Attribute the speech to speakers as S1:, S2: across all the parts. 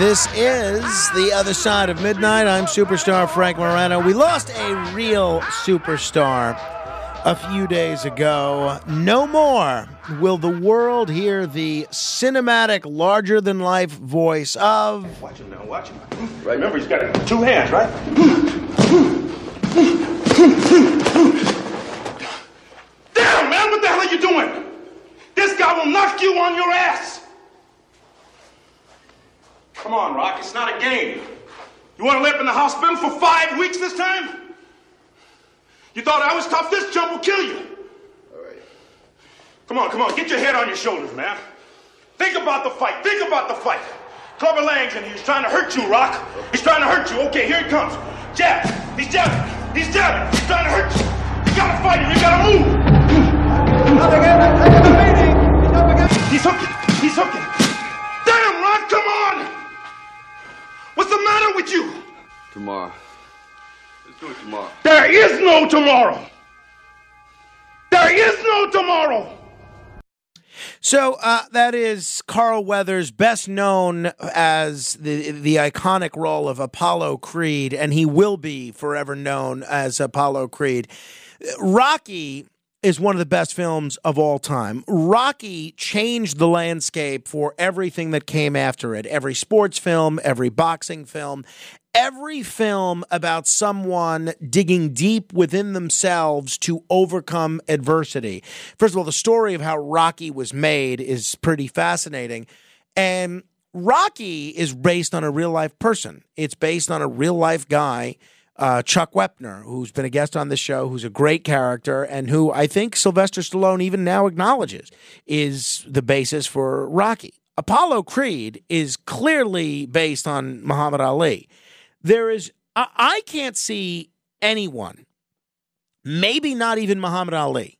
S1: This is The Other Side of Midnight. I'm superstar Frank Morano. We lost a real superstar a few days ago. No more will the world hear the cinematic, larger than life voice of.
S2: Watch him now, watch him. Right, remember, he's got two hands, right? Damn, man, what the hell are you doing? This guy will knock you on your ass. Come on, Rock, it's not a game. You want to live in the hospital for five weeks this time? You thought I was tough? This jump will kill you. All right. Come on, come on, get your head on your shoulders, man. Think about the fight. Think about the fight. Clubber Lang's in here. He's trying to hurt you, Rock. He's trying to hurt you. Okay, here he comes. Jab. He's jabbing. He's jabbing. He's trying to hurt you. You gotta fight him. You gotta move.
S3: Tomorrow.
S2: There is no tomorrow. There is no tomorrow.
S1: So uh, that is Carl Weathers, best known as the the iconic role of Apollo Creed, and he will be forever known as Apollo Creed. Rocky is one of the best films of all time. Rocky changed the landscape for everything that came after it. Every sports film, every boxing film, every film about someone digging deep within themselves to overcome adversity. First of all, the story of how Rocky was made is pretty fascinating. And Rocky is based on a real life person. It's based on a real life guy, uh, Chuck Wepner, who's been a guest on this show, who's a great character, and who I think Sylvester Stallone even now acknowledges is the basis for Rocky. Apollo Creed is clearly based on Muhammad Ali. There is, I, I can't see anyone, maybe not even Muhammad Ali,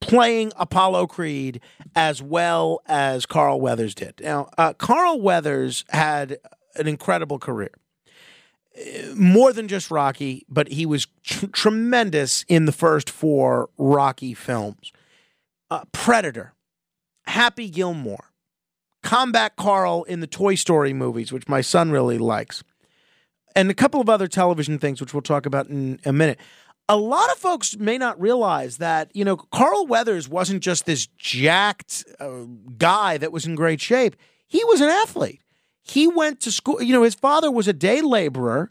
S1: playing Apollo Creed as well as Carl Weathers did. Now, uh, Carl Weathers had an incredible career. Uh, More than just Rocky, but he was tr- tremendous in the first four Rocky films. Uh, Predator, Happy Gilmore, Combat Carl in the Toy Story movies, which my son really likes, and a couple of other television things, which we'll talk about in a minute. A lot of folks may not realize that, you know, Carl Weathers wasn't just this jacked uh, guy that was in great shape. He was an athlete. He went to school, you know, his father was a day laborer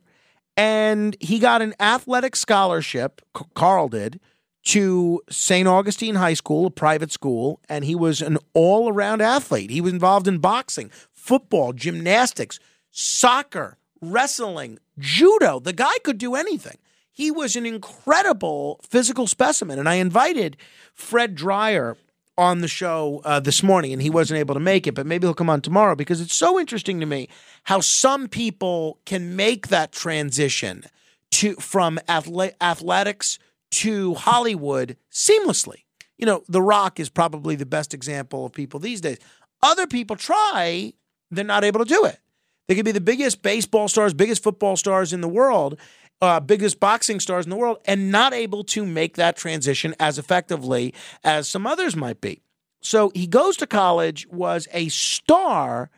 S1: and he got an athletic scholarship, Carl did, to St. Augustine High School, a private school, and he was an all around athlete. He was involved in boxing, football, gymnastics, soccer, wrestling, judo. The guy could do anything. He was an incredible physical specimen. And I invited Fred Dryer on the show uh, this morning, and he wasn't able to make it, but maybe he'll come on tomorrow because it's so interesting to me how some people can make that transition to from athle- athletics to Hollywood seamlessly. You know, The Rock is probably the best example of people these days. Other people try, they're not able to do it. They could be the biggest baseball stars, biggest football stars in the world, uh, biggest boxing stars in the world, and not able to make that transition as effectively as some others might be. So he goes to college, was a star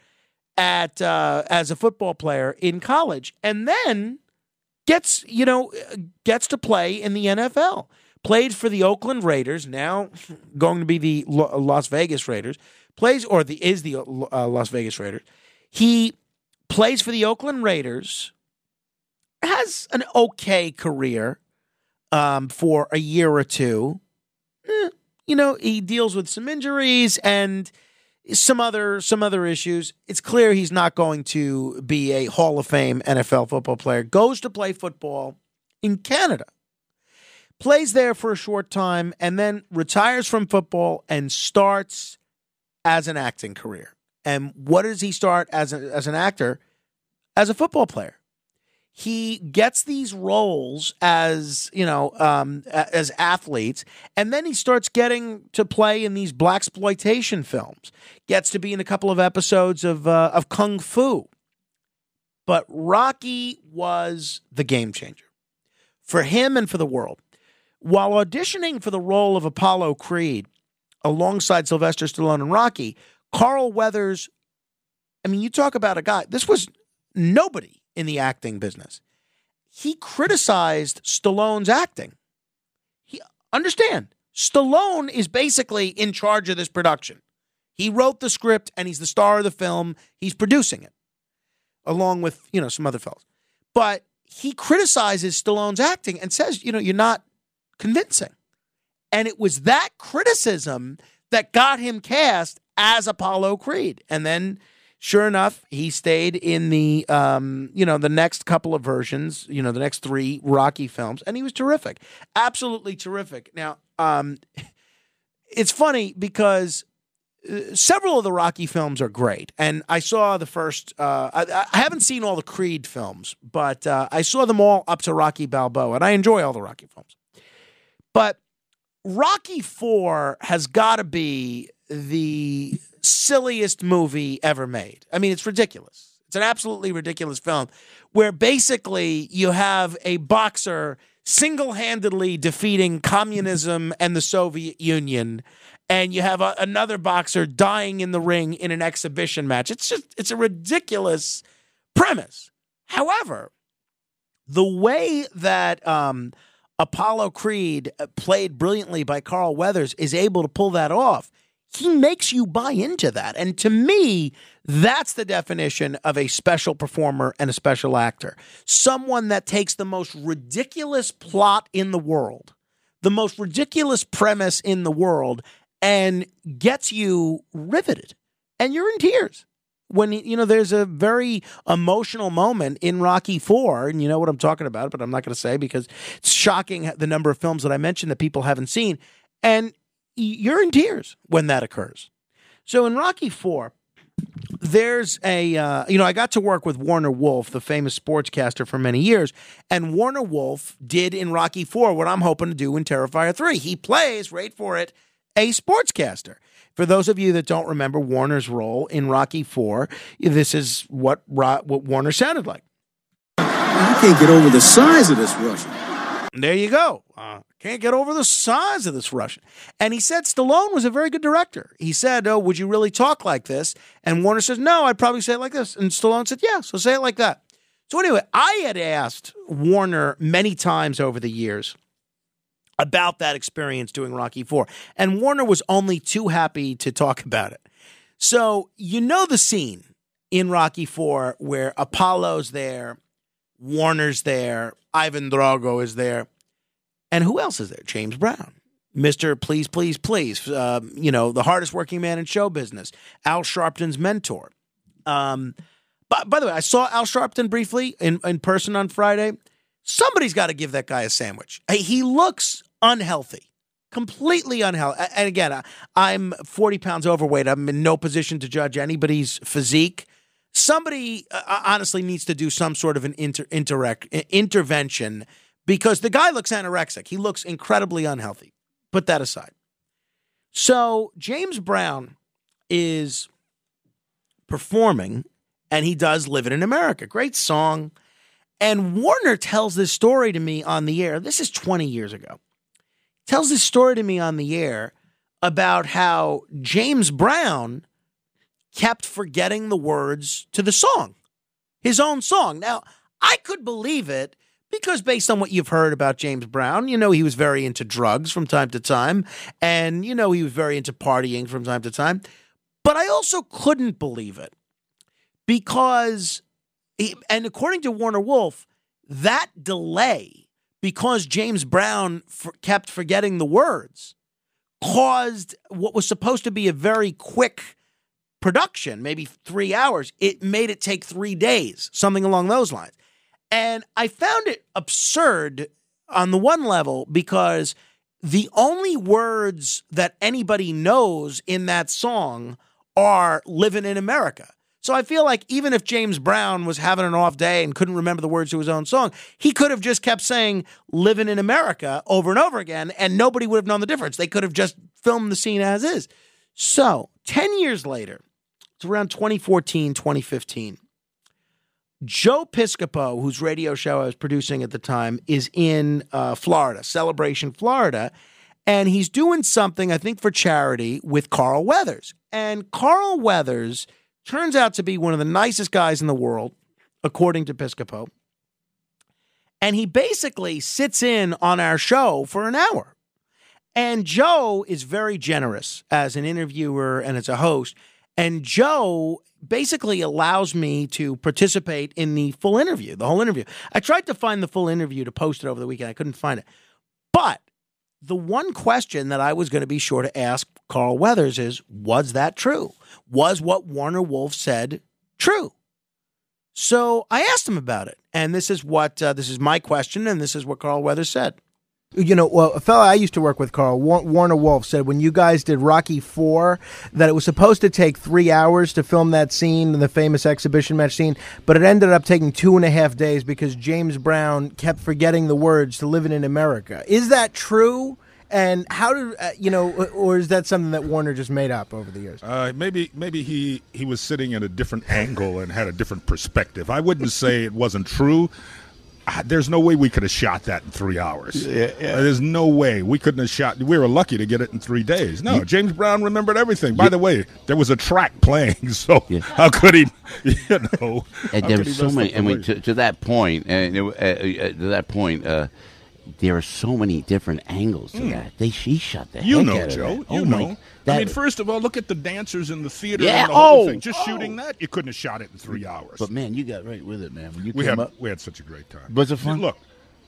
S1: at uh, as a football player in college, and then gets you know gets to play in the NFL. Played for the Oakland Raiders, now going to be the Las Vegas Raiders. Plays or the is the uh, Las Vegas Raiders. He plays for the Oakland Raiders. Has an okay career um, for a year or two. Eh, you know, he deals with some injuries and some other some other issues. It's clear he's not going to be a Hall of Fame NFL football player. Goes to play football in Canada. Plays there for a short time and then retires from football and starts as an acting career. And what does he start as, a, as an actor? As a football player. He gets these roles as, you know, um, as athletes, and then he starts getting to play in these black exploitation films. Gets to be in a couple of episodes of uh, of Kung Fu. But Rocky was the game changer for him and for the world. While auditioning for the role of Apollo Creed alongside Sylvester Stallone and Rocky, Carl Weathers, I mean, you talk about a guy, this was nobody in the acting business. He criticized Stallone's acting. He understand, Stallone is basically in charge of this production. He wrote the script and he's the star of the film. He's producing it along with, you know, some other fellows. But he criticizes Stallone's acting and says, you know, you're not convincing. And it was that criticism that got him cast as Apollo Creed. And then Sure enough, he stayed in the um, you know the next couple of versions, you know the next three Rocky films, and he was terrific, absolutely terrific. Now, um, it's funny because uh, several of the Rocky films are great, and I saw the first. Uh, I, I, haven't seen all the Creed films, but uh, I saw them all up to Rocky Balboa, and I enjoy all the Rocky films. But Rocky Four has got to be the silliest movie ever made. I mean, it's ridiculous. It's an absolutely ridiculous film where basically you have a boxer single handedly defeating communism and the Soviet Union. And you have a, another boxer dying in the ring in an exhibition match. It's just, it's a ridiculous premise. However, the way that um, Apollo Creed, uh, played brilliantly by Carl Weathers, is able to pull that off he makes you buy into that. And to me, that's the definition of a special performer and a special actor. Someone that takes the most ridiculous plot in the world, the most ridiculous premise in the world, and gets you riveted. And you're in tears. When you know there's a very emotional moment in Rocky 4 and you know what I'm talking about but I'm not going to say because it's shocking the number of films that I mentioned that people haven't seen and you're in tears when that occurs. So in Rocky Four, there's a uh, you know I got to work with Warner Wolf, the famous sportscaster for many years, and Warner Wolf did in Rocky Four what I'm hoping to do in Terrifier Three. He plays, wait for it, a sportscaster. For those of you that don't remember Warner's role in Rocky Four, this is what what Warner sounded like.
S4: You can't get over the size of this Russian.
S1: There you go. Uh, can't get over the size of this Russian. And he said Stallone was a very good director. He said, Oh, would you really talk like this? And Warner says, No, I'd probably say it like this. And Stallone said, Yeah, so say it like that. So, anyway, I had asked Warner many times over the years about that experience doing Rocky Four, and Warner was only too happy to talk about it. So, you know the scene in Rocky Four where Apollo's there, Warner's there, Ivan Drago is there. And who else is there? James Brown. Mr. Please, Please, Please, uh, you know, the hardest working man in show business, Al Sharpton's mentor. Um, but by the way, I saw Al Sharpton briefly in, in person on Friday. Somebody's got to give that guy a sandwich. He looks unhealthy, completely unhealthy. And again, I'm 40 pounds overweight. I'm in no position to judge anybody's physique. Somebody uh, uh, honestly needs to do some sort of an inter- intervention because the guy looks anorexic. He looks incredibly unhealthy. Put that aside. So James Brown is performing and he does Living in America. Great song. And Warner tells this story to me on the air. This is 20 years ago. Tells this story to me on the air about how James Brown kept forgetting the words to the song, his own song. Now, I could believe it because based on what you've heard about James Brown, you know he was very into drugs from time to time, and you know he was very into partying from time to time. But I also couldn't believe it because, he, and according to Warner Wolf, that delay because James Brown for, kept forgetting the words caused what was supposed to be a very quick production, maybe three hours. It made it take three days, something along those lines. And I found it absurd on the one level because the only words that anybody knows in that song are living in America. So I feel like even if James Brown was having an off day and couldn't remember the words to his own song, he could have just kept saying living in America over and over again and nobody would have known the difference. They could have just filmed the scene as is. So 10 years later, it's around 2014, 2015. Joe Piscopo, whose radio show I was producing at the time, is in uh, Florida, Celebration, Florida, and he's doing something, I think, for charity with Carl Weathers. And Carl Weathers turns out to be one of the nicest guys in the world, according to Piscopo. And he basically sits in on our show for an hour. And Joe is very generous as an interviewer and as a host. And Joe basically allows me to participate in the full interview, the whole interview. I tried to find the full interview to post it over the weekend. I couldn't find it. But the one question that I was going to be sure to ask Carl Weathers is was that true? Was what Warner Wolf said true? So I asked him about it. And this is what uh, this is my question and this is what Carl Weathers said.
S5: You know, well, a fellow I used to work with, Carl Warner Wolf, said when you guys did Rocky Four that it was supposed to take three hours to film that scene, the famous exhibition match scene, but it ended up taking two and a half days because James Brown kept forgetting the words to "Living in America." Is that true? And how did uh, you know, or is that something that Warner just made up over the years?
S6: Uh, maybe, maybe he he was sitting at a different angle and had a different perspective. I wouldn't say it wasn't true there's no way we could have shot that in three hours. Yeah, yeah. There's no way we couldn't have shot. We were lucky to get it in three days. No, James Brown remembered everything. By the way, there was a track playing, so yeah. how could he? You know,
S7: and there's so many. I mean, to, to, that point, and uh, uh, to that point. Uh, there are so many different angles to mm. that. They she shot that.
S6: You know,
S7: Joe.
S6: You oh know. That, I mean, first of all, look at the dancers in the theater.
S7: Yeah.
S6: The
S7: oh.
S6: Thing. Just
S7: oh.
S6: shooting that, you couldn't have shot it in three hours.
S7: But man, you got right with it, man. When you
S6: we had
S7: up,
S6: we had such a great time.
S7: Was it fun?
S6: Look,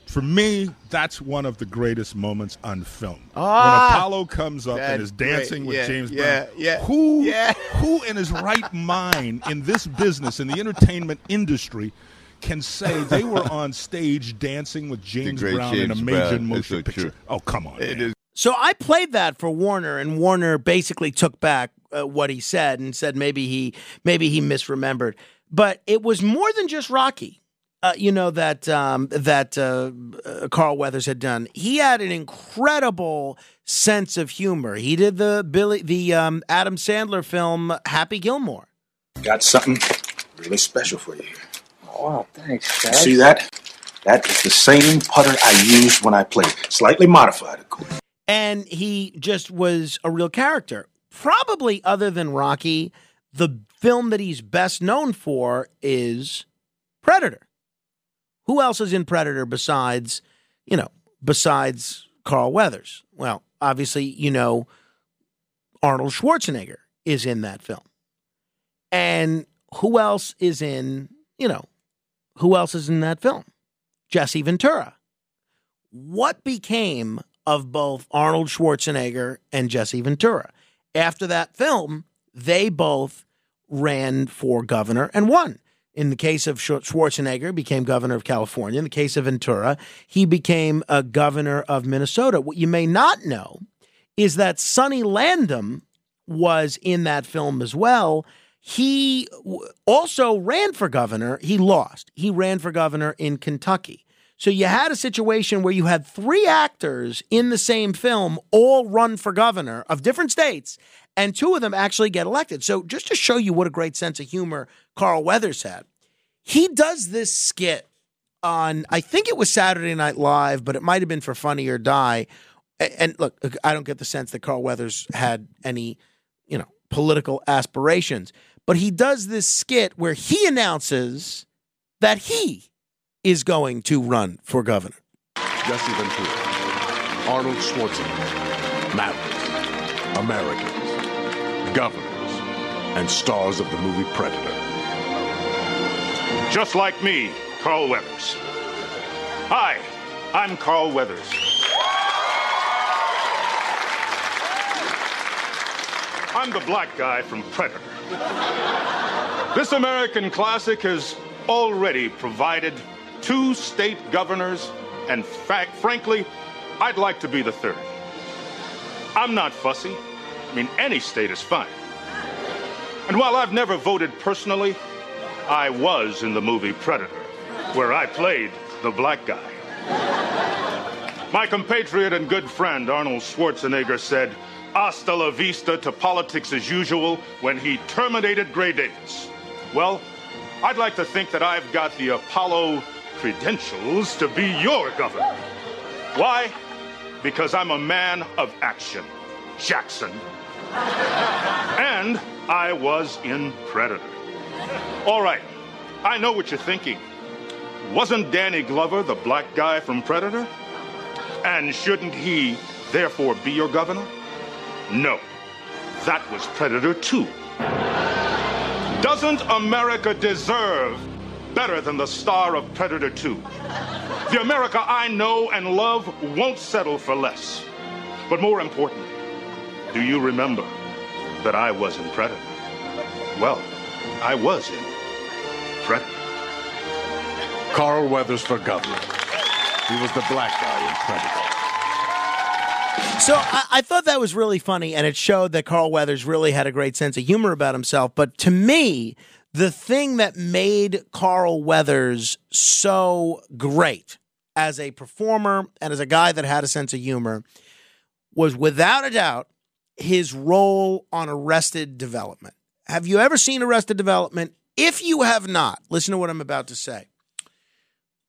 S6: for me, that's one of the greatest moments on film.
S7: Ah,
S6: when Apollo comes up and is dancing
S7: great.
S6: with
S7: yeah,
S6: James
S7: yeah,
S6: Brown.
S7: Yeah,
S6: who,
S7: yeah.
S6: who in his right mind in this business, in the entertainment industry, can say they were on stage dancing with James Brown
S7: James
S6: in a major
S7: Brown.
S6: motion
S7: so
S6: picture.
S7: True.
S6: Oh, come on.
S7: It is.
S1: So I played that for Warner, and Warner basically took back uh, what he said and said maybe he maybe he misremembered. But it was more than just Rocky. Uh, you know that um, that uh, uh, Carl Weathers had done. He had an incredible sense of humor. He did the Billy the um, Adam Sandler film Happy Gilmore.
S8: Got something really special for you.
S9: Oh, wow, thanks, Dad.
S8: See that? That is the same putter I used when I played, slightly modified, of course.
S1: And he just was a real character. Probably other than Rocky, the film that he's best known for is Predator. Who else is in Predator besides, you know, besides Carl Weathers? Well, obviously, you know, Arnold Schwarzenegger is in that film. And who else is in, you know, who else is in that film? Jesse Ventura. What became of both Arnold Schwarzenegger and Jesse Ventura? After that film, they both ran for governor and won. In the case of Schwarzenegger, became governor of California. In the case of Ventura, he became a governor of Minnesota. What you may not know is that Sonny Landham was in that film as well. He also ran for governor. He lost. He ran for governor in Kentucky. So you had a situation where you had three actors in the same film all run for governor of different states, and two of them actually get elected. So just to show you what a great sense of humor Carl Weathers had, he does this skit on, I think it was Saturday Night Live, but it might have been for Funny or Die. And look, I don't get the sense that Carl Weathers had any, you know, political aspirations, but he does this skit where he announces that he is going to run for governor.
S10: Jesse Ventura, Arnold Schwarzenegger, Mavericks, Americans, governors, and stars of the movie Predator.
S2: Just like me, Carl Weathers. Hi, I'm Carl Weathers. I'm the black guy from Predator. This American classic has already provided two state governors, and frankly, I'd like to be the third. I'm not fussy. I mean, any state is fine. And while I've never voted personally, I was in the movie Predator, where I played the black guy. My compatriot and good friend Arnold Schwarzenegger said, hasta la vista to politics as usual when he terminated Gray Davis. Well, I'd like to think that I've got the Apollo credentials to be your governor. Why? Because I'm a man of action, Jackson. and I was in Predator. All right, I know what you're thinking. Wasn't Danny Glover the black guy from Predator? And shouldn't he, therefore, be your governor? No, that was Predator 2. Doesn't America deserve better than the star of Predator 2? The America I know and love won't settle for less. But more importantly, do you remember that I was in Predator? Well, I was in Predator.
S10: Carl Weathers for governor. He was the black guy in Predator.
S1: So I, I, thought that was really funny, and it showed that Carl Weathers really had a great sense of humor about himself. But to me, the thing that made Carl Weathers so great as a performer and as a guy that had a sense of humor was without a doubt his role on Arrested Development. Have you ever seen Arrested Development? If you have not, listen to what I'm about to say.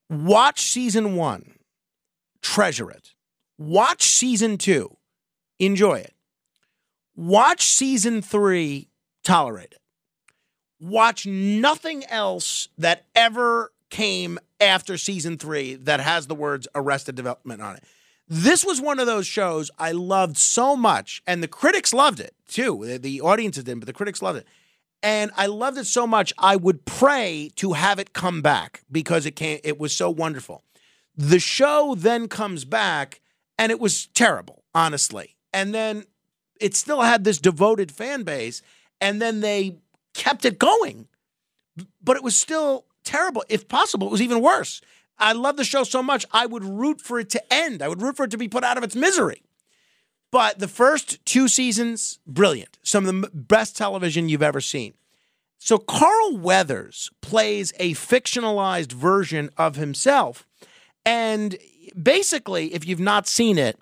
S1: Watch season one, treasure it. Watch season two, enjoy it. Watch season three, tolerate it. Watch nothing else that ever came after season three that has the words Arrested Development on it. This was one of those shows I loved so much, and the critics loved it too. The audiences didn't, but the critics loved it. And I loved it so much, I would pray to have it come back because it came, it was so wonderful. The show then comes back, and it was terrible, honestly. And then it still had this devoted fan base, and then they kept it going, but it was still terrible. If possible, it was even worse. I love the show so much, I would root for it to end. I would root for it to be put out of its misery. But the first two seasons, brilliant. Some of the best television you've ever seen. So Carl Weathers plays a fictionalized version of himself. And basically, if you've not seen it,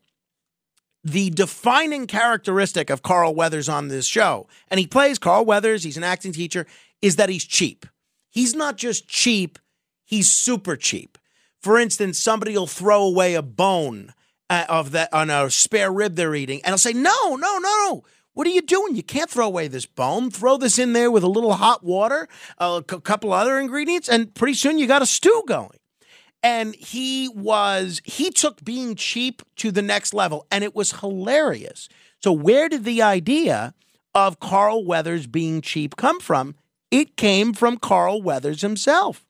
S1: the defining characteristic of Carl Weathers on this show, and he plays Carl Weathers, he's an acting teacher, is that he's cheap. He's not just cheap, he's super cheap. For instance, somebody will throw away a bone uh, of that on a spare rib they're eating, and I'll say, "No, no, no, no! What are you doing? You can't throw away this bone. Throw this in there with a little hot water, a couple other ingredients, and pretty soon you got a stew going." And he was he took being cheap to the next level, and it was hilarious. So where did the idea of Carl Weathers being cheap come from? It came from Carl Weathers himself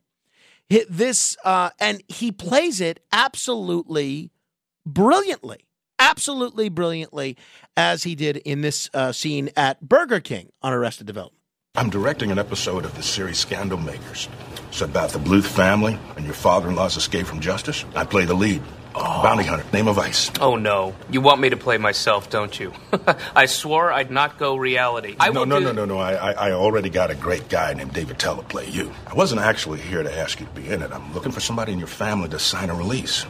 S1: this uh, and he plays it absolutely brilliantly absolutely brilliantly as he did in this uh, scene at burger king on arrested development
S8: i'm directing an episode of the series scandal makers it's about the bluth family and your father-in-law's escape from justice i play the lead Oh. Bounty hunter, name of ice.
S11: Oh no, you want me to play myself, don't you? I swore I'd not go reality. I
S8: no, no,
S11: do...
S8: no, no, no. I, I already got a great guy named David Teller to play you. I wasn't actually here to ask you to be in it. I'm looking for somebody in your family to sign a release.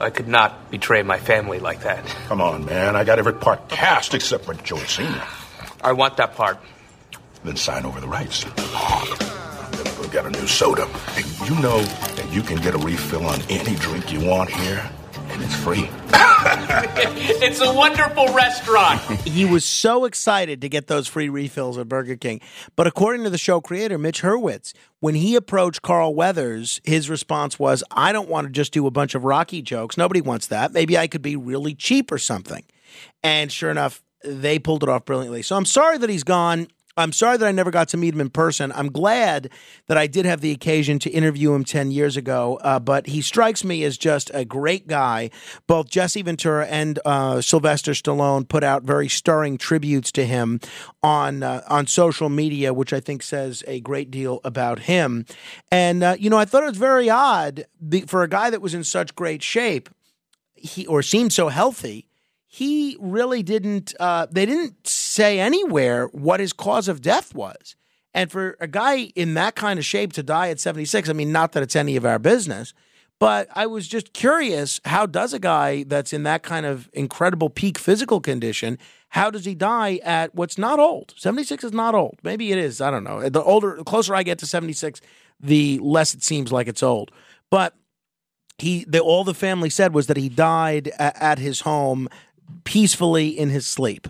S11: I could not betray my family like that.
S8: Come on, man. I got every part cast except for George Senior.
S11: I want that part.
S8: Then sign over the rights go get a new soda. Hey, you know that you can get a refill on any drink you want here, and it's free.
S11: it's a wonderful restaurant.
S1: he was so excited to get those free refills at Burger King. But according to the show creator, Mitch Hurwitz, when he approached Carl Weathers, his response was, I don't want to just do a bunch of Rocky jokes. Nobody wants that. Maybe I could be really cheap or something. And sure enough, they pulled it off brilliantly. So I'm sorry that he's gone. I'm sorry that I never got to meet him in person. I'm glad that I did have the occasion to interview him 10 years ago, uh, but he strikes me as just a great guy. Both Jesse Ventura and uh, Sylvester Stallone put out very stirring tributes to him on, uh, on social media, which I think says a great deal about him. And, uh, you know, I thought it was very odd for a guy that was in such great shape he, or seemed so healthy he really didn't uh, they didn't say anywhere what his cause of death was. And for a guy in that kind of shape to die at 76, I mean, not that it's any of our business, but I was just curious how does a guy that's in that kind of incredible peak physical condition, how does he die at what's not old? 76 is not old. Maybe it is. I don't know. The older, the closer I get to 76, the less it seems like it's old. But he, the, all the family said was that he died at his home peacefully in his sleep.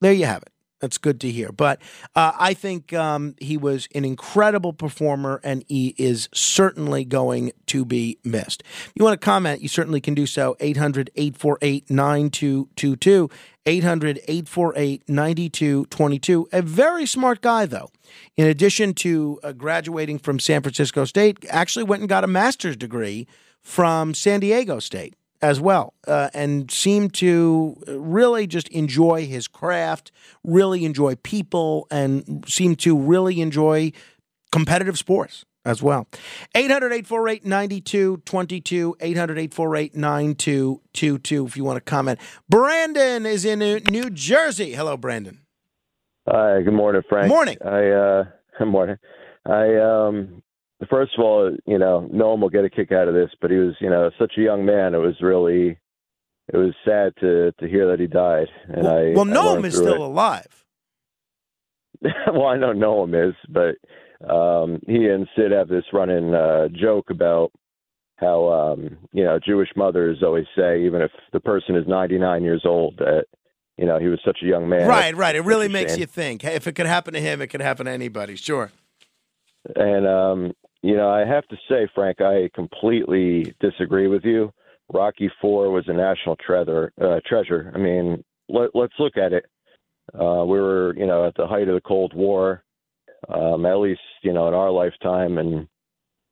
S1: There you have it. That's good to hear. But uh, I think um, he was an incredible performer, and he is certainly going to be missed. If you want to comment, you certainly can do so. 800 848 9222. 800 848 9222. A very smart guy, though. In addition to uh, graduating from San Francisco State, actually went and got a master's degree from San Diego State as well, uh, and seemed to really just enjoy his craft, really enjoy people, and seemed to really enjoy competitive sports as well. 800 848 9222. 800 848 9222 if you want to comment. Brandon is in New Jersey. Hello, Brandon.
S12: Hi, good morning, Frank.
S1: Morning.
S12: I, uh, good morning. I, um, first of all, you know, no one will get a kick out of this, but he was, you know, such a young man. It was really, it was sad to to hear that he died. And
S1: well,
S12: I
S1: well, Noam is still
S12: it.
S1: alive.
S12: well, I know Noam is, but um, he and Sid have this running uh, joke about how um, you know Jewish mothers always say, even if the person is 99 years old, that you know he was such a young man.
S1: Right, right. It really makes
S12: shame.
S1: you think. Hey, if it could happen to him, it could happen to anybody. Sure.
S12: And um, you know, I have to say, Frank, I completely disagree with you. Rocky Four was a national treasure. Uh, treasure. I mean, let, let's look at it. Uh, we were, you know, at the height of the Cold War, um, at least, you know, in our lifetime, and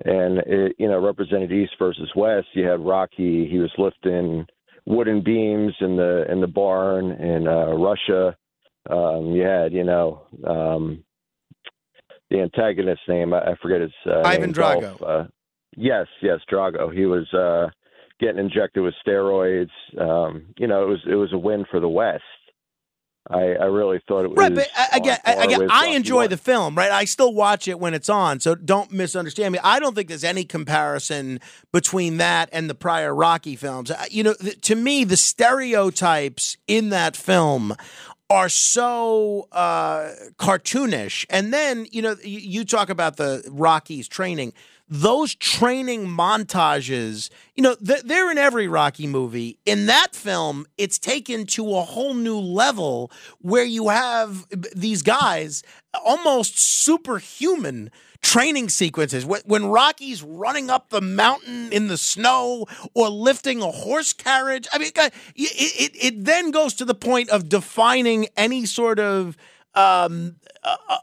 S12: and it, you know, represented East versus West. You had Rocky. He was lifting wooden beams in the in the barn in uh, Russia. Um, you had, you know, um, the antagonist's name. I, I forget his uh,
S1: Ivan
S12: name,
S1: Drago.
S12: Uh, yes, yes, Drago. He was uh, getting injected with steroids. Um, you know, it was it was a win for the West. I, I really thought it was
S1: Right, but I- again, again, I enjoy the film, right? I still watch it when it's on, so don't misunderstand me. I don't think there's any comparison between that and the prior Rocky films. Uh, You know, th- to me, the stereotypes in that film are so uh, cartoonish. And then, you know, you, talk about the Rockies training. Those training montages, you know, they're in every Rocky movie. In that film, it's taken to a whole new level where you have these guys almost superhuman training sequences. When, Rocky's running up the mountain in the snow or lifting a horse carriage, I mean, it, it, it then goes to the point of defining any sort of um,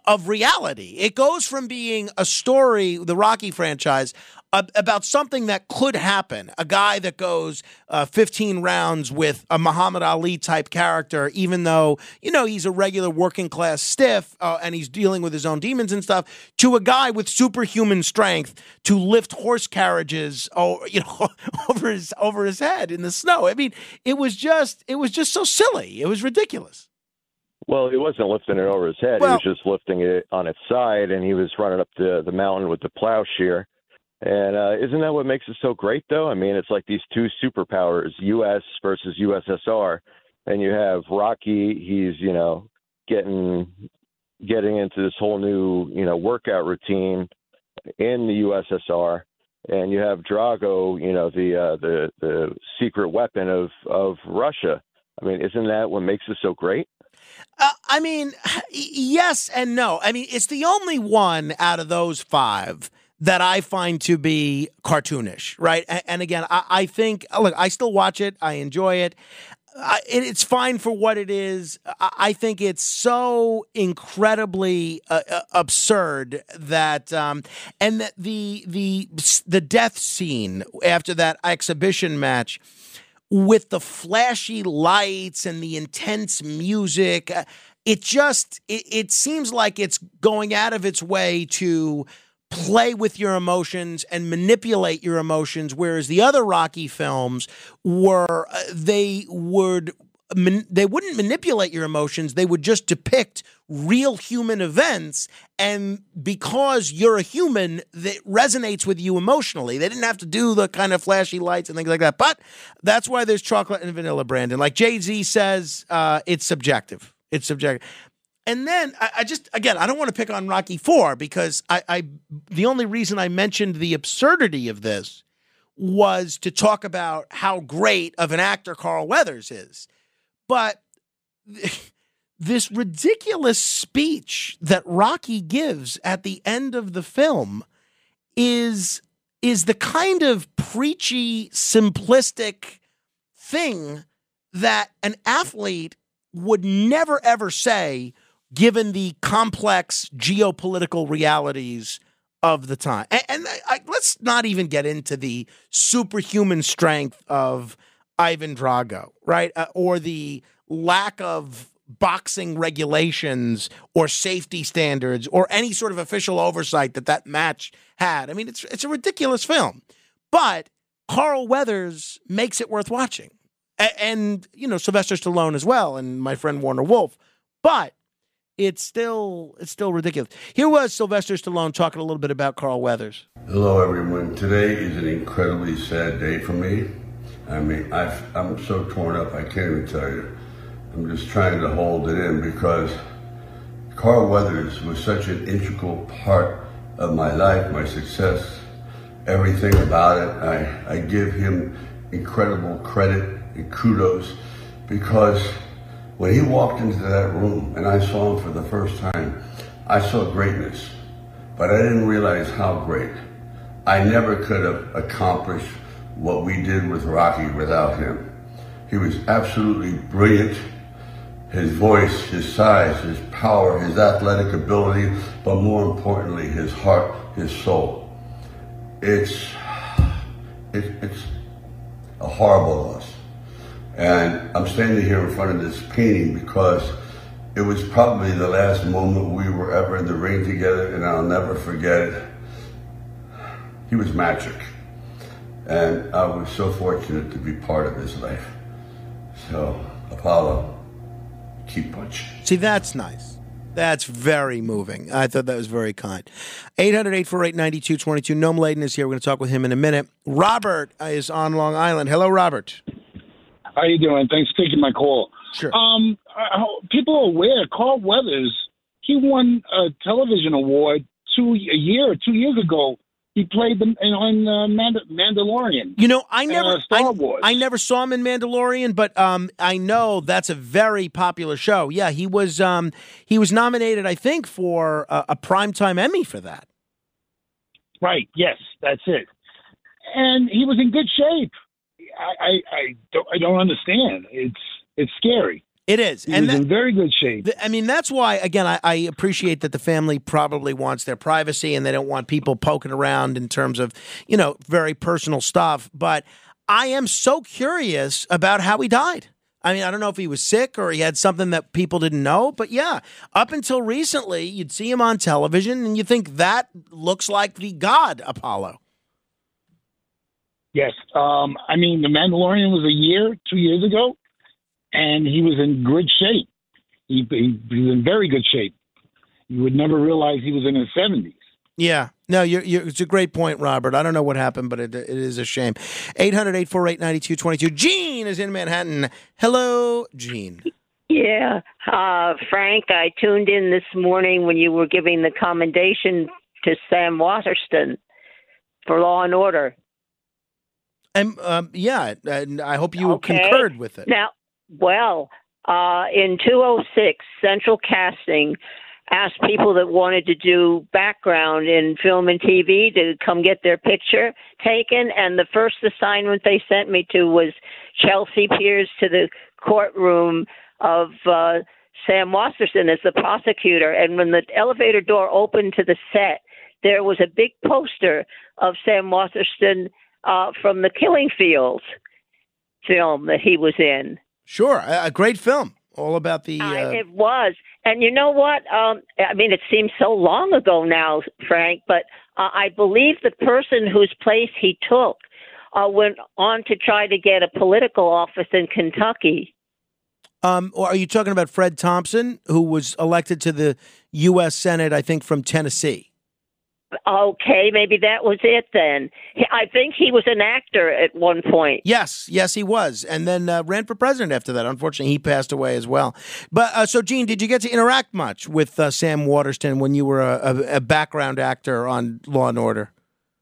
S1: of reality. It goes from being a story, the Rocky franchise, about something that could happen. A guy that goes uh, 15 rounds with a Muhammad Ali type character, even though, you know, he's a regular working class stiff uh, and he's dealing with his own demons and stuff, to a guy with superhuman strength to lift horse carriages, oh, you know, over his over his head in the snow. I mean, it was just it was just so silly. It was ridiculous.
S12: Well, he wasn't lifting it over his head.
S1: Well-
S12: he was just lifting it on its side, and he was running up the the mountain with the plowshare. And uh, isn't that what makes it so great, though? I mean, it's like these two superpowers, U.S. versus USSR, and you have Rocky. He's you know getting getting into this whole new you know workout routine in the USSR, and you have Drago, you know the uh, the the secret weapon of of Russia. I mean, isn't that what makes it so great?
S1: Uh, I mean, yes and no. I mean, it's the only one out of those five that I find to be cartoonish, right? And, and again, I, I think, look, I still watch it, I enjoy it. I, it, it's fine for what it is. I, I think it's so incredibly uh, uh, absurd that, um, and that the the the death scene after that exhibition match with the flashy lights and the intense music. uh, It just it, it seems like it's going out of its way to play with your emotions and manipulate your emotions whereas the other Rocky films were uh, they would they wouldn't manipulate your emotions. They would just depict real human events, and because you're a human, that resonates with you emotionally. They didn't have to do the kind of flashy lights and things like that. But that's why there's chocolate and vanilla, Brandon. Like Jay Z says, uh, it's subjective. It's subjective. And then I, I, just again I don't want to pick on Rocky Four because I, I the only reason I mentioned the absurdity of this was to talk about how great of an actor Carl Weathers is. But this ridiculous speech that Rocky gives at the end of the film is is the kind of preachy simplistic thing that an athlete would never ever say given the complex geopolitical realities of the time. And, and I, let's not even get into the superhuman strength of Ivan Drago, right? Uh, or the lack of boxing regulations or safety standards or any sort of official oversight that that match had. I mean, it's it's a ridiculous film, but Carl Weathers makes it worth watching, and, and you know Sylvester Stallone as well, and my friend Warner Wolf. But it's still it's still ridiculous. Here was Sylvester Stallone talking a little bit about Carl Weathers.
S13: Hello, everyone. Today is an incredibly sad day for me. I mean, i am so torn up. I can't even tell you. I'm just trying to hold it in because Carl Weathers was such an integral part of my life, my success, everything about it. I, I give him incredible credit and kudos because when he walked into that room and I saw him for the first time, I saw greatness, but I didn't realize how great. I never could have accomplished what we did with Rocky without him. He was absolutely brilliant. His voice, his size, his power, his athletic ability, but more importantly, his heart, his soul. It's, it, it's a horrible loss. And I'm standing here in front of this painting because it was probably the last moment we were ever in the ring together, and I'll never forget it. He was magic. And I was so fortunate to be part of his life. So, Apollo, keep punching.
S1: See, that's nice. That's very moving. I thought that was very kind. 800 848 9222. Noam Laden is here. We're going to talk with him in a minute. Robert is on Long Island. Hello, Robert.
S14: How you doing? Thanks for taking my call.
S1: Sure.
S14: Um, uh, people are aware Carl Weathers he won a television award two a year or two years ago. He played the on uh, Mand- Mandalorian.
S1: You know, I never
S14: uh, Star
S1: I,
S14: Wars.
S1: I never saw him in Mandalorian, but um, I know that's a very popular show. Yeah, he was um, he was nominated, I think, for a, a primetime Emmy for that.
S14: Right. Yes, that's it. And he was in good shape. I, I, I don't I don't understand. It's it's scary.
S1: It is,
S14: He
S1: and that-
S14: in very good shape.
S1: I mean, that's why, again, I, I appreciate that the family probably wants their privacy and they don't want people poking around in terms of, you know, very personal stuff. But I am so curious about how he died. I mean, I don't know if he was sick or he had something that people didn't know, but yeah, up until recently, you'd see him on television and you think that looks like the god Apollo.
S14: Yes. Um, I mean, The Mandalorian was a year, two years ago, and he was in good shape. He, he, he was in very good shape. You would never realize he was in his 70s.
S1: Yeah. No, you're, you're, it's a great point, Robert. I don't know what happened, but it, it is a shame. 800 848 9222. Gene is in Manhattan. Hello, Gene.
S15: Yeah, uh, Frank, I tuned in this morning when you were giving the commendation to Sam Waterston for Law and Order.
S1: And um, yeah, and I hope you
S15: Okay.
S1: concurred with it.
S15: Now, well, uh, in 206, Central Casting asked people that wanted to do background in film and TV to come get their picture taken, and the first assignment they sent me to was Chelsea Piers to the courtroom of uh, Sam Waterston as the prosecutor. And when the elevator door opened to the set, there was a big poster of Sam Waterston uh, from the Killing Fields film that he was in.
S1: Sure, a, a great film, all about the.
S15: I-
S1: Uh,
S15: it was, and you know what? Um, I mean, it seems so long ago now, Frank, but uh, I believe the person whose place he took uh, went on to try to get a political office in Kentucky.
S1: Um, or are you talking about Fred Thompson, who was elected to the U.S. Senate, I think, from Tennessee?
S15: Okay, maybe that was it then. I think he was an actor at one point.
S1: Yes, yes, he was, and then uh, ran for president after that. Unfortunately, he passed away as well. But uh, so, Gene, did you get to interact much with uh, Sam Waterston when you were a, a, a background actor on Law and Order?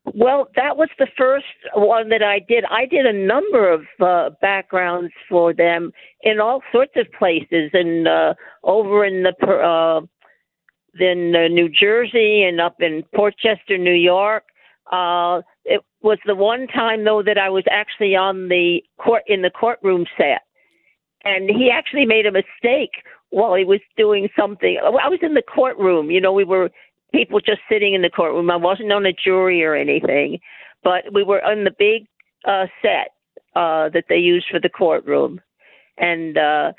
S15: Well, that was the first one that I did. I did a number of uh, backgrounds for them in all sorts of places, and uh, over in the uh, in uh, New Jersey and up in Port Chester, New York. Uh, it was the one time though that I was actually on the court in the courtroom set, and he actually made a mistake while he was doing something. I was in the courtroom. You know, we were people just sitting in the courtroom. I wasn't on a jury or anything, but we were on the big uh, set uh, that they used for the courtroom, and uh,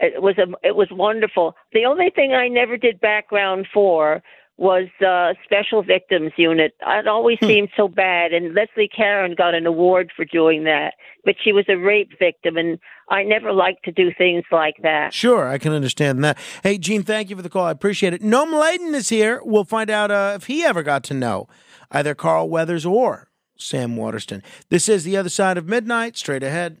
S15: it was a it was wonderful. The only thing I never did background for was uh, Special Victims Unit. It always seemed so bad, and Leslie Caron got an award for doing that. But she was a rape victim, and I never liked to do things like that.
S1: Sure, I can understand that. Hey, Gene, thank you for the call. I appreciate it. Noam Laden is here. We'll find out uh, if he ever got to know either Carl Weathers or Sam Waterston. This is The Other Side of Midnight. Straight ahead.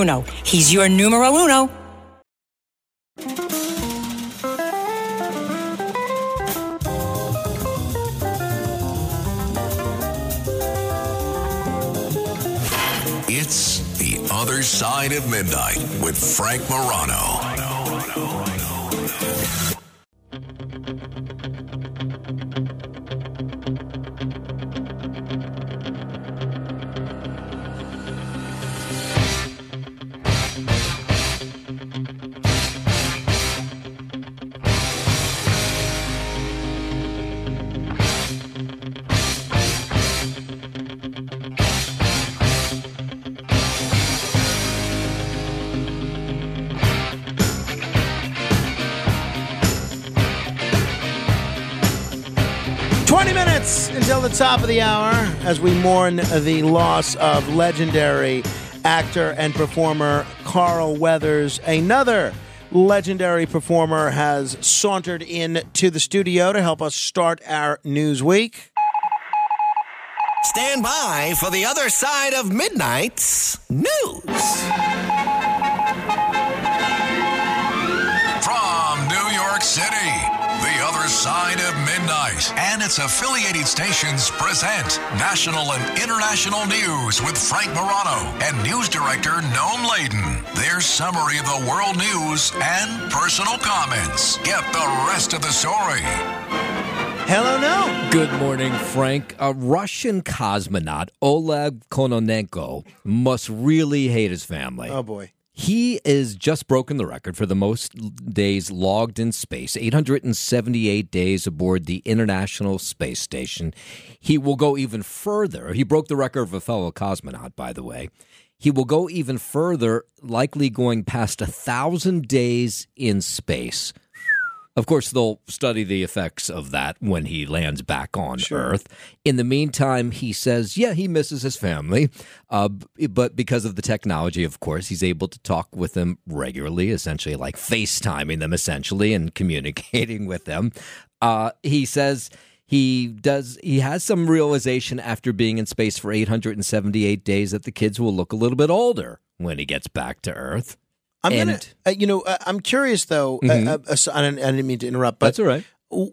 S16: He's your numero uno.
S17: It's The Other Side of Midnight with Frank Morano.
S1: Twenty minutes until the top of the hour as we mourn the loss of legendary actor and performer Carl Weathers. Another legendary performer has sauntered in to the studio to help us start our news week.
S18: Stand by for the other side of midnight's news.
S17: From New York City, The Other Side of Midnight and its affiliated stations present national and international news with Frank Morano and news director Noam Laden. Their summary of the world news and personal comments. Get the rest of the story.
S1: Hello, no.
S19: Good morning, Frank. A Russian cosmonaut, Oleg Kononenko, must really hate his family.
S1: Oh, boy.
S19: He is just broken the record for the most days logged in space 878 days aboard the International Space Station. He will go even further. He broke the record of a fellow cosmonaut, by the way. He will go even further, likely going past a thousand days in space. Of course, they'll study the effects of that when he lands back on Earth. In the meantime, he says, yeah, he misses his family, uh, but because of the technology, of course, he's able to talk with them regularly, essentially like FaceTiming them, essentially, and communicating with them. Uh, he says he does. He has some realization after being in space for 878 days that the kids will look a little bit older when he gets back to Earth.
S1: I'm
S19: And-
S1: gonna, uh, you know, uh, I'm curious though.
S19: Mhm.
S1: Uh, uh, I, didn't, I didn't mean to interrupt, but
S19: That's all right.
S1: w-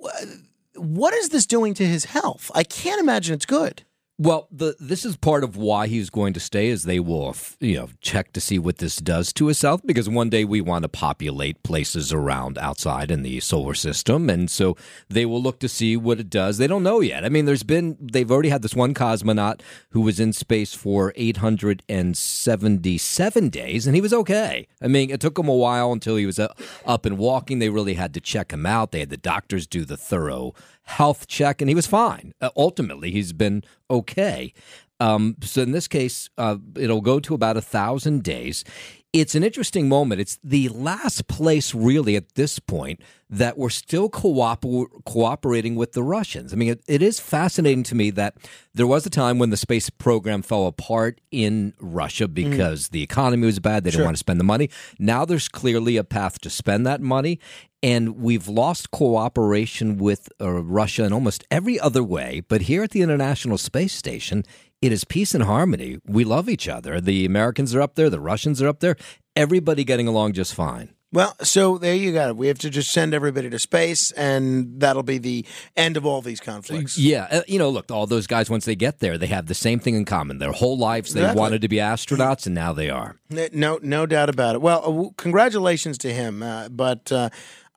S1: What is this doing to his health? I can't imagine it's good.
S19: Well, the this is part of why he's going to stay, is they will you know check to see what this does to his health. Because one day we want to populate places around outside in the solar system, and so they will look to see what it does. They don't know yet. I mean, there's been they've already had this one cosmonaut who was in space for 877 days, and he was okay. I mean, it took him a while until he was uh, up and walking. They really had to check him out. They had the doctors do the thorough health check, and he was fine. Uh, ultimately, he's been okay. Um, so in this case, uh, it'll go to about a thousand days. It's an interesting moment. It's the last place, really, at this point, that we're still cooper- cooperating with the Russians. I mean, it, it is fascinating to me that there was a time when the space program fell apart in Russia because mm. the economy was bad. They didn't want to spend the money. Now there's clearly a path to spend that money. And we've lost cooperation with uh, Russia in almost every other way. But here at the International Space Station, it is peace and harmony. We love each other. The Americans are up there, the Russians are up there, everybody getting along just fine.
S1: Well, so there you go. We have to just send everybody to space, and that'll be the end of all these conflicts.
S19: Yeah, uh, you know, look, all those guys once they get there, they have the same thing in common. Their whole lives they exactly. wanted to be astronauts, and now they are.
S1: No, no doubt about it. Well, uh, congratulations to him, uh, but uh,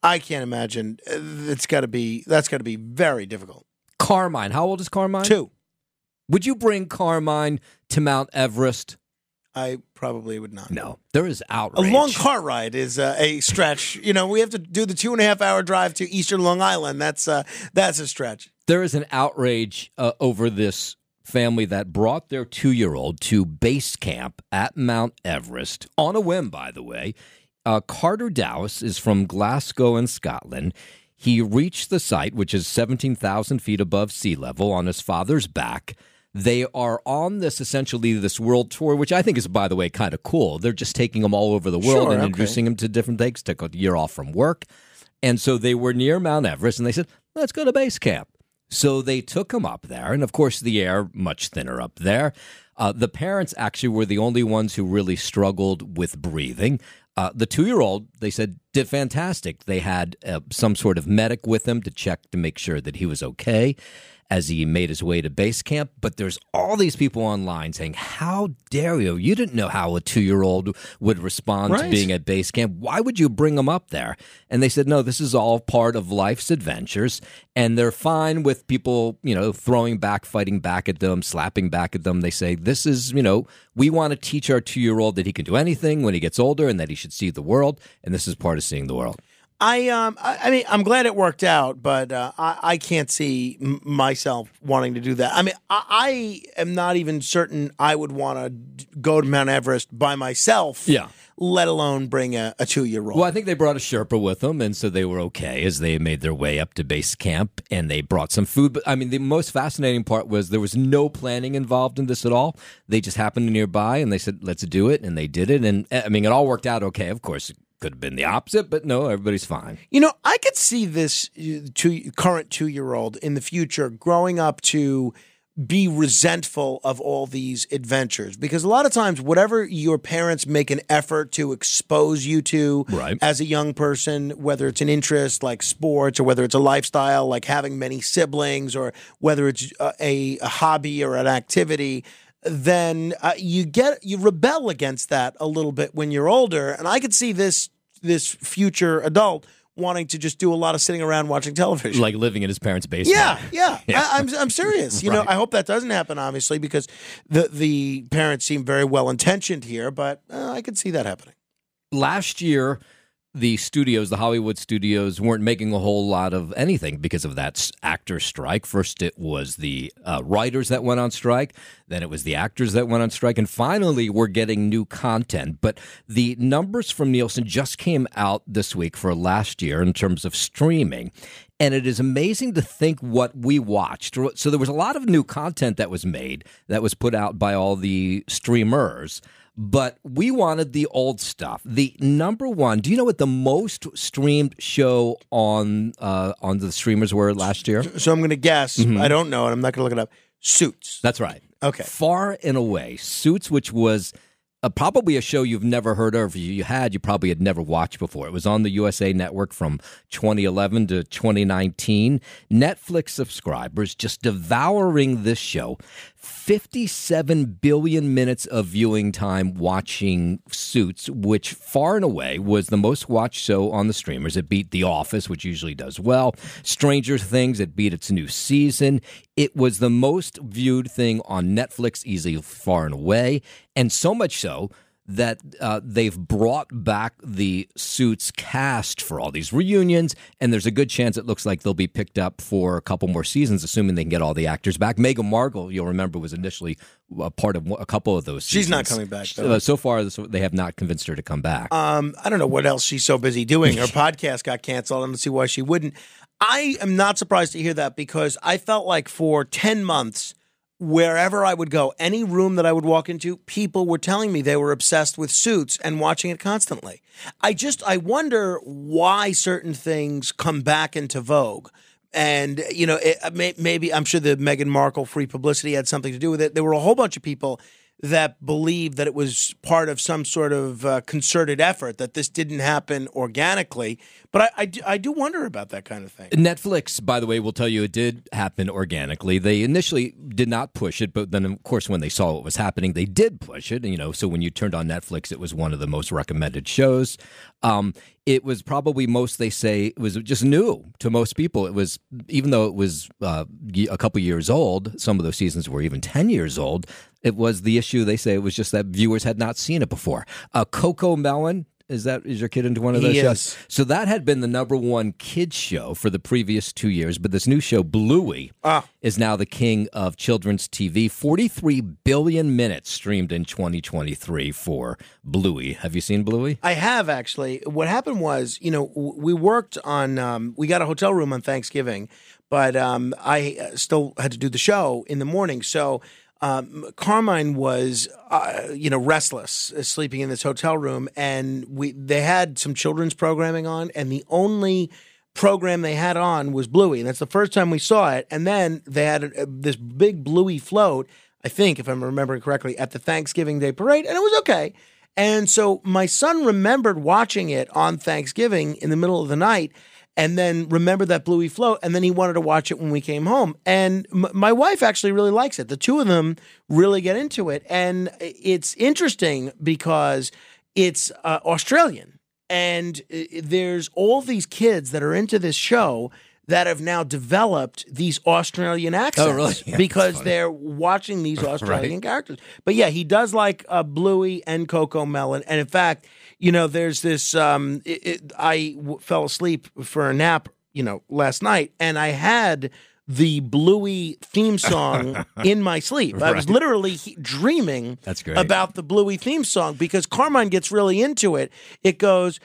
S1: I can't imagine uh, it's got to be that's got to be very difficult.
S19: Carmine, how old is Carmine?
S1: Two.
S19: Would you bring Carmine to Mount Everest?
S1: I probably would not.
S19: No, there is outrage.
S1: A long car ride is uh, a stretch. you know, we have to do the two and a half hour drive to Eastern Long Island. That's uh, that's a stretch.
S19: There is an outrage uh, over this family that brought their two year old to base camp at Mount Everest on a whim, by the way. Uh, Carter Dallas is from Glasgow in Scotland. He reached the site, which is 17,000 feet above sea level, on his father's back. They are on this essentially this world tour, which I think is, by the way, kind of cool. They're just taking them all over the world
S1: sure,
S19: and
S1: okay.
S19: introducing them to different things. Took a year off from work, and so they were near Mount Everest, and they said, "Let's go to base camp." So they took him up there, and of course, the air much thinner up there. Uh, the parents actually were the only ones who really struggled with breathing. Uh, the two year old, they said, did fantastic. They had uh, some sort of medic with him to check to make sure that he was okay as he made his way to base camp. But there's all these people online saying, How dare you? You didn't know how a two year old would respond right. to being at base camp. Why would you bring him up there? And they said, No, this is all part of life's adventures. And they're fine with people, you know, throwing back, fighting back at them, slapping back at them. They say, This is, you know, we want to teach our two year old that he can do anything when he gets older and that he should see the world. And this is part of seeing the world.
S1: I um I, I, mean I'm glad it worked out, but uh, I I can't see m- myself wanting to do that. I mean I, I am not even certain I would want to go to Mount Everest by myself.
S19: Yeah.
S1: Let alone bring a, a two year old.
S19: Well, I think they brought a Sherpa with them, and so they were okay as they made their way up to base camp, and they brought some food. But I mean, the most fascinating part was there was no planning involved in this at all. They just happened nearby, and they said, "Let's do it," and they did it. And I mean, it all worked out okay. Of course, could have been the opposite, but no, everybody's fine.
S1: You know, I could see this uh, two, current two year old in the future growing up to be resentful of all these adventures because a lot of times whatever your parents make an effort to expose you to
S19: right.
S1: as a young person whether it's an interest like sports or whether it's a lifestyle like having many siblings or whether it's uh, a, a hobby or an activity then uh, you get you rebel against that a little bit when you're older. And I could see this this future adult wanting to just do a lot of sitting around watching television,
S19: like living in his parents' basement.
S1: Yeah, yeah. yeah. I, am I'm, I'm serious. You right. know, I hope that doesn't happen, obviously, because the the parents seem very well intentioned here, but uh, I could see that happening.
S19: Last year the studios, the Hollywood studios, weren't making a whole lot of anything because of that actor strike. First, it was the uh, writers that went on strike, then it was the actors that went on strike, and finally, we're getting new content. But the numbers from Nielsen just came out this week for last year in terms of streaming. And it is amazing to think what we watched. So, there was a lot of new content that was made that was put out by all the streamers but we wanted the old stuff. The number one. Do you know what the most streamed show on uh, on the streamers were last year?
S1: So I'm going to guess. Mm-hmm. I don't know, and I'm not going to look it up. Suits.
S19: That's right.
S1: Okay.
S19: Far and away, Suits, which was uh, probably a show you've never heard of. You, you had, you probably had never watched before. It was on the USA Network from 2011 to 2019. Netflix subscribers just devouring this show. 57 billion minutes of viewing time watching Suits, which far and away was the most watched show on the streamers. It beat The Office, which usually does well. Stranger Things, it beat its new season. It was the most viewed thing on Netflix, easily far and away. And so much so that uh, they've brought back the Suits cast for all these reunions, and there's a good chance it looks like they'll be picked up for a couple more seasons, assuming they can get all the actors back. Meghan Markle, you'll remember, was initially a part of a couple of those.
S1: She's not coming back, though.
S19: Uh, so far, they have not convinced her to come back.
S1: Um, I don't know what else she's so busy doing. Her podcast got canceled. I don't see why she wouldn't. I am not surprised to hear that because I felt like for 10 months, wherever I would go, any room that I would walk into, people were telling me they were obsessed with suits and watching it constantly. I just, I wonder why certain things come back into vogue. And, you know, it, maybe I'm sure the Meghan Markle free publicity had something to do with it. There were a whole bunch of people that believed that it was part of some sort of uh, concerted effort, that this didn't happen organically. But I, I, do, I do wonder about that kind of thing.
S19: Netflix, by the way, will tell you it did happen organically. They initially did not push it, but then, of course, when they saw what was happening, they did push it. You know, so when you turned on Netflix, it was one of the most recommended shows. Um, it was probably most they say it was just new to most people. It was even though it was uh, a couple years old. Some of those seasons were even ten years old. It was the issue. They say it was just that viewers had not seen it before. Uh, Cocomelon. Is that is your kid into one of those
S1: He
S19: shows?
S1: is.
S19: So that had been the number one kids show for the previous two years, but this new show, Bluey, is now the king of children's TV. Forty-three billion minutes streamed in 2023 for Bluey. Have you seen Bluey?
S1: I have actually. What happened was, you know, we worked on, um, we got a hotel room on Thanksgiving, but um, I uh, still had to do the show in the morning. So um, Carmine was, uh, you know, restless, uh, sleeping in this hotel room, and we they had some children's programming on, and the only program they had on was Bluey, and that's the first time we saw it. And then they had uh, this big Bluey float, I think, if I'm remembering correctly, at the Thanksgiving Day parade, and it was okay. And so my son remembered watching it on Thanksgiving in the middle of the night and then remember that Bluey float. And then he wanted to watch it when we came home. And m- my wife actually really likes it. The two of them really get into it. And it's interesting because it's uh, Australian. And uh, there's all these kids that are into this show that have now developed these Australian accents
S19: really? Yeah,
S1: because they're watching these Australian
S19: Right.
S1: characters. But yeah, he does like uh, Bluey and Cocomelon. And in fact, you know, there's this. Um, it, it, I w- fell asleep for a nap, you know, last night, and I had the Bluey theme song in my sleep. I was literally he- dreaming
S19: That's great.
S1: about the Bluey theme song because Carmine gets really into it. It goes.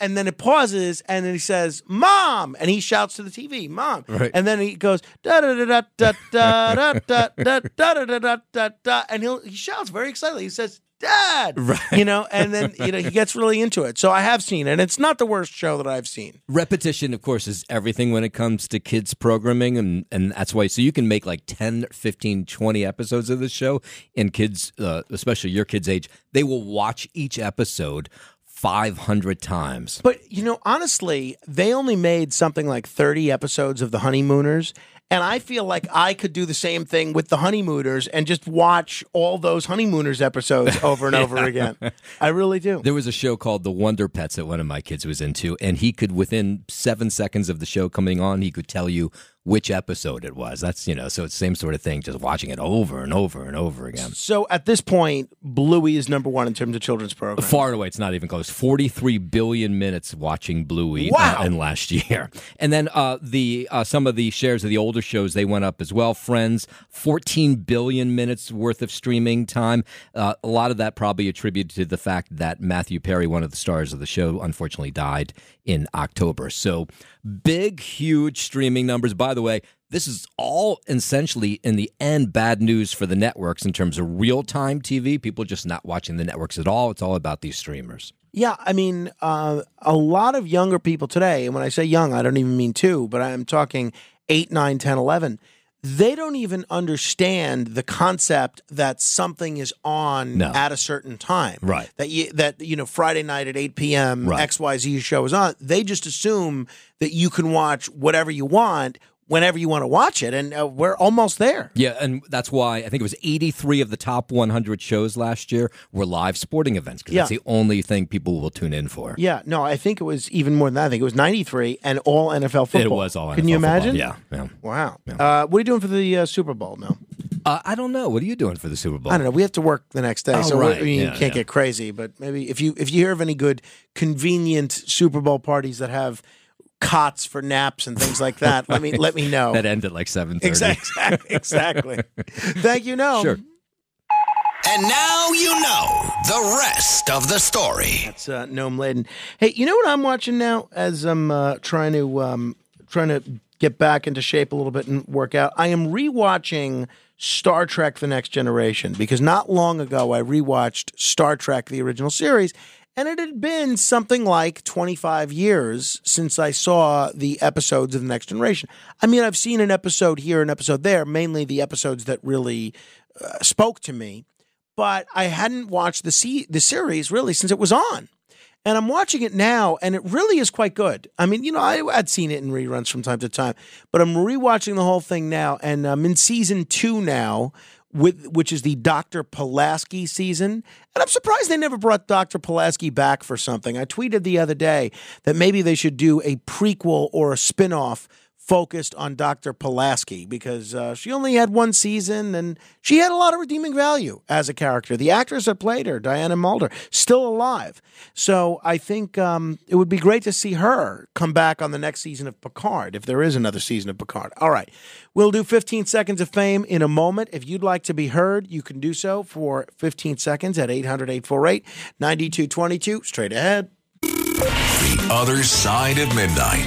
S1: And then it pauses and then he says mom and he shouts to the TV mom and then he goes da da da da da da da da da da da da and he'll he shouts very excitedly he says dad
S19: Right.
S1: you know and then you know he gets really into it so I have seen it it's not the worst show that I've seen
S19: Repetition, of course, is everything when it comes to kids programming. And, and that's why, so you can make like 10, 15, 20 episodes of this show, and kids, uh, especially your kids' age, they will watch each episode 500 times.
S1: But you know, honestly, they only made something like 30 episodes of The Honeymooners. And I feel like I could do the same thing with the Honeymooners and just watch all those Honeymooners episodes over and over again. I really do.
S19: There was a show called The Wonder Pets that one of my kids was into, and he could, within seven seconds of the show coming on, he could tell you which episode it was. That's, you know, so it's the same sort of thing, just watching it over and over and over again.
S1: So at this point, Bluey is number one in terms of children's programs.
S19: Far and away, it's not even close. 43 billion minutes watching Bluey
S1: Wow.
S19: uh, in last year. And then uh, the uh, some of the shares of the older shows, they went up as well. Friends, 14 billion minutes worth of streaming time. Uh, a lot of that probably attributed to the fact that Matthew Perry, one of the stars of the show, unfortunately died in October. So big, huge streaming numbers. By the way, this is all essentially in the end bad news for the networks in terms of real time TV. People just not watching the networks at all. It's all about these streamers.
S1: Yeah, I mean, uh, a lot of younger people today, and when I say young, I don't even mean two, but I'm talking 8, 9, 10, 11. they don't even understand the concept that something is on
S19: No.
S1: at a certain time.
S19: Right.
S1: That you that you know Friday night at 8 p.m.
S19: Right.
S1: XYZ show is on. They just assume that you can watch whatever you want whenever you want to watch it and uh, we're almost there.
S19: Yeah, and that's why I think it was 83 of the top 100 shows last year were live sporting events because
S1: Yeah.
S19: that's the only thing people will tune in for.
S1: Yeah, no, I think it was even more than that. I think it was 93 and all NFL football.
S19: It was all
S1: Can
S19: NFL
S1: you imagine?
S19: Yeah, yeah.
S1: Wow. Uh, what are you doing for the uh, Super Bowl now?
S19: Uh, I don't know. What are you doing for the Super Bowl?
S1: I don't know. We have to work the next day,
S19: Oh,
S1: so we-
S19: right.
S1: I mean,
S19: Yeah,
S1: you can't
S19: yeah.
S1: get crazy. But maybe if you if you hear of any good, convenient Super Bowl parties that have cots for naps and things like that, let me let me know.
S19: That end at like 7:30.
S1: Exactly. Exactly. Thank you. No.
S19: Sure.
S18: And now you know the rest of the story.
S1: That's uh, Noam Laden. Hey, you know what I'm watching now as I'm uh, trying to um, trying to get back into shape a little bit and work out. I am rewatching Star Trek: The Next Generation because not long ago I rewatched Star Trek: The Original Series. And it had been something like 25 years since I saw the episodes of The Next Generation. I mean, I've seen an episode here, an episode there, mainly the episodes that really uh, spoke to me but I hadn't watched the se- the series really since it was on. And I'm watching it now, and it really is quite good. I mean, you know, I, would seen it in reruns from time to time, but I'm rewatching the whole thing now, and I'm in season two now, with which is the Dr. Pulaski season. And I'm surprised they never brought Dr. Pulaski back for something. I tweeted the other day that maybe they should do a prequel or a spin off focused on Dr. Pulaski because uh, she only had one season and she had a lot of redeeming value as a character. The actress that played her, Diana Muldaur, still alive. So I think um, it would be great to see her come back on the next season of Picard, if there is another season of Picard. All right. We'll do 15 seconds of fame in a moment. If you'd like to be heard, you can do so for 15 seconds at 800 848 9222. Straight ahead.
S17: The other side of midnight.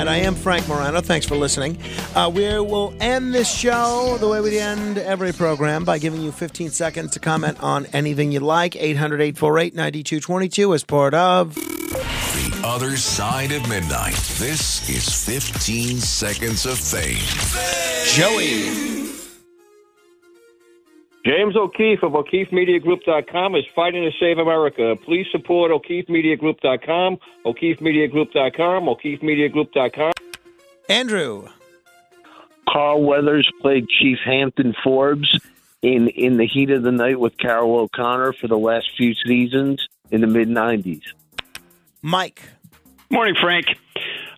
S20: Side of midnight.
S1: I am Frank Morano. Thanks for listening. Uh, we will end this show the way we end every program by giving you 15 seconds to comment on anything you like. 800 848 9222 as part of.
S17: The Other Side of Midnight. This is 15 Seconds of Fame.
S1: Joey.
S21: James O'Keefe of O'KeefeMediaGroup.com is fighting to save America. Please support O'KeefeMediaGroup.com, O'KeefeMediaGroup.com, O'KeefeMediaGroup.com.
S1: Andrew.
S22: Carl Weathers played Chief Hampton Forbes in In the Heat of the Night with Carroll O'Connor for the last few seasons in the mid 90s.
S1: Mike.
S23: Morning, Frank.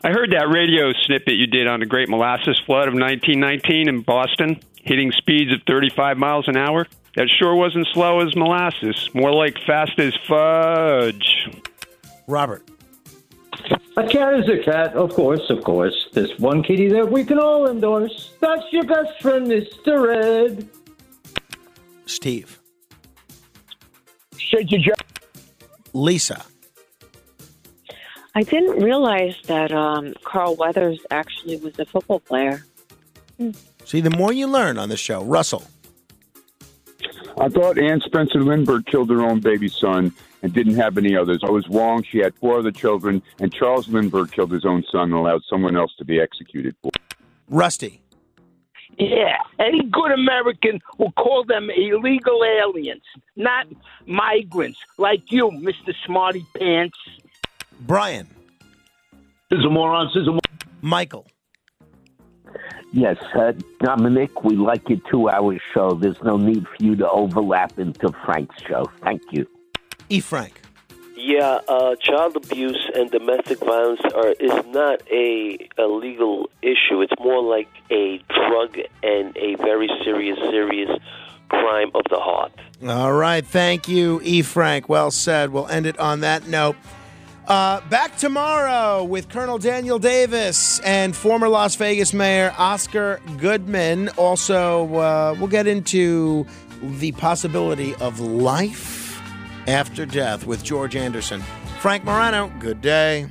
S23: I heard that radio snippet you did on the Great Molasses Flood of 1919 in Boston, hitting speeds of 35 miles an hour. That sure wasn't slow as molasses, more like fast as fudge.
S1: Robert.
S9: A cat is a cat, of course, of course. There's one kitty that we can all endorse. That's your best friend, Mr. Red.
S1: Steve.
S9: Shake your jaw.
S1: Lisa.
S24: I didn't realize that um, Carl Weathers actually was a football player. Mm.
S1: See, the more you learn on this show. Russell.
S25: I thought Ann Spencer Lindbergh killed her own baby son and didn't have any others. I was wrong. She had four other children, and Charles Lindbergh killed his own son and allowed someone else to be executed for.
S1: Rusty.
S26: Yeah, any good American will call them illegal aliens, not migrants like you, Mr. Smarty Pants.
S1: Brian.
S9: This is a moron. This is a moron.
S1: Michael.
S22: Yes, uh, Dominic, we like your two hour show. There's no need for you to overlap into Frank's show. Thank you.
S1: E. Frank.
S27: Yeah, uh, child abuse and domestic violence are is not a, a legal issue. It's more like a drug and a very serious, serious crime of the heart.
S1: All right. Thank you, E. Frank. Well said. We'll end it on that note. Uh, back tomorrow with Colonel Daniel Davis and former Las Vegas Mayor Oscar Goodman. Also, uh, we'll get into the possibility of life after death with George Anderson. Frank Morano, good day.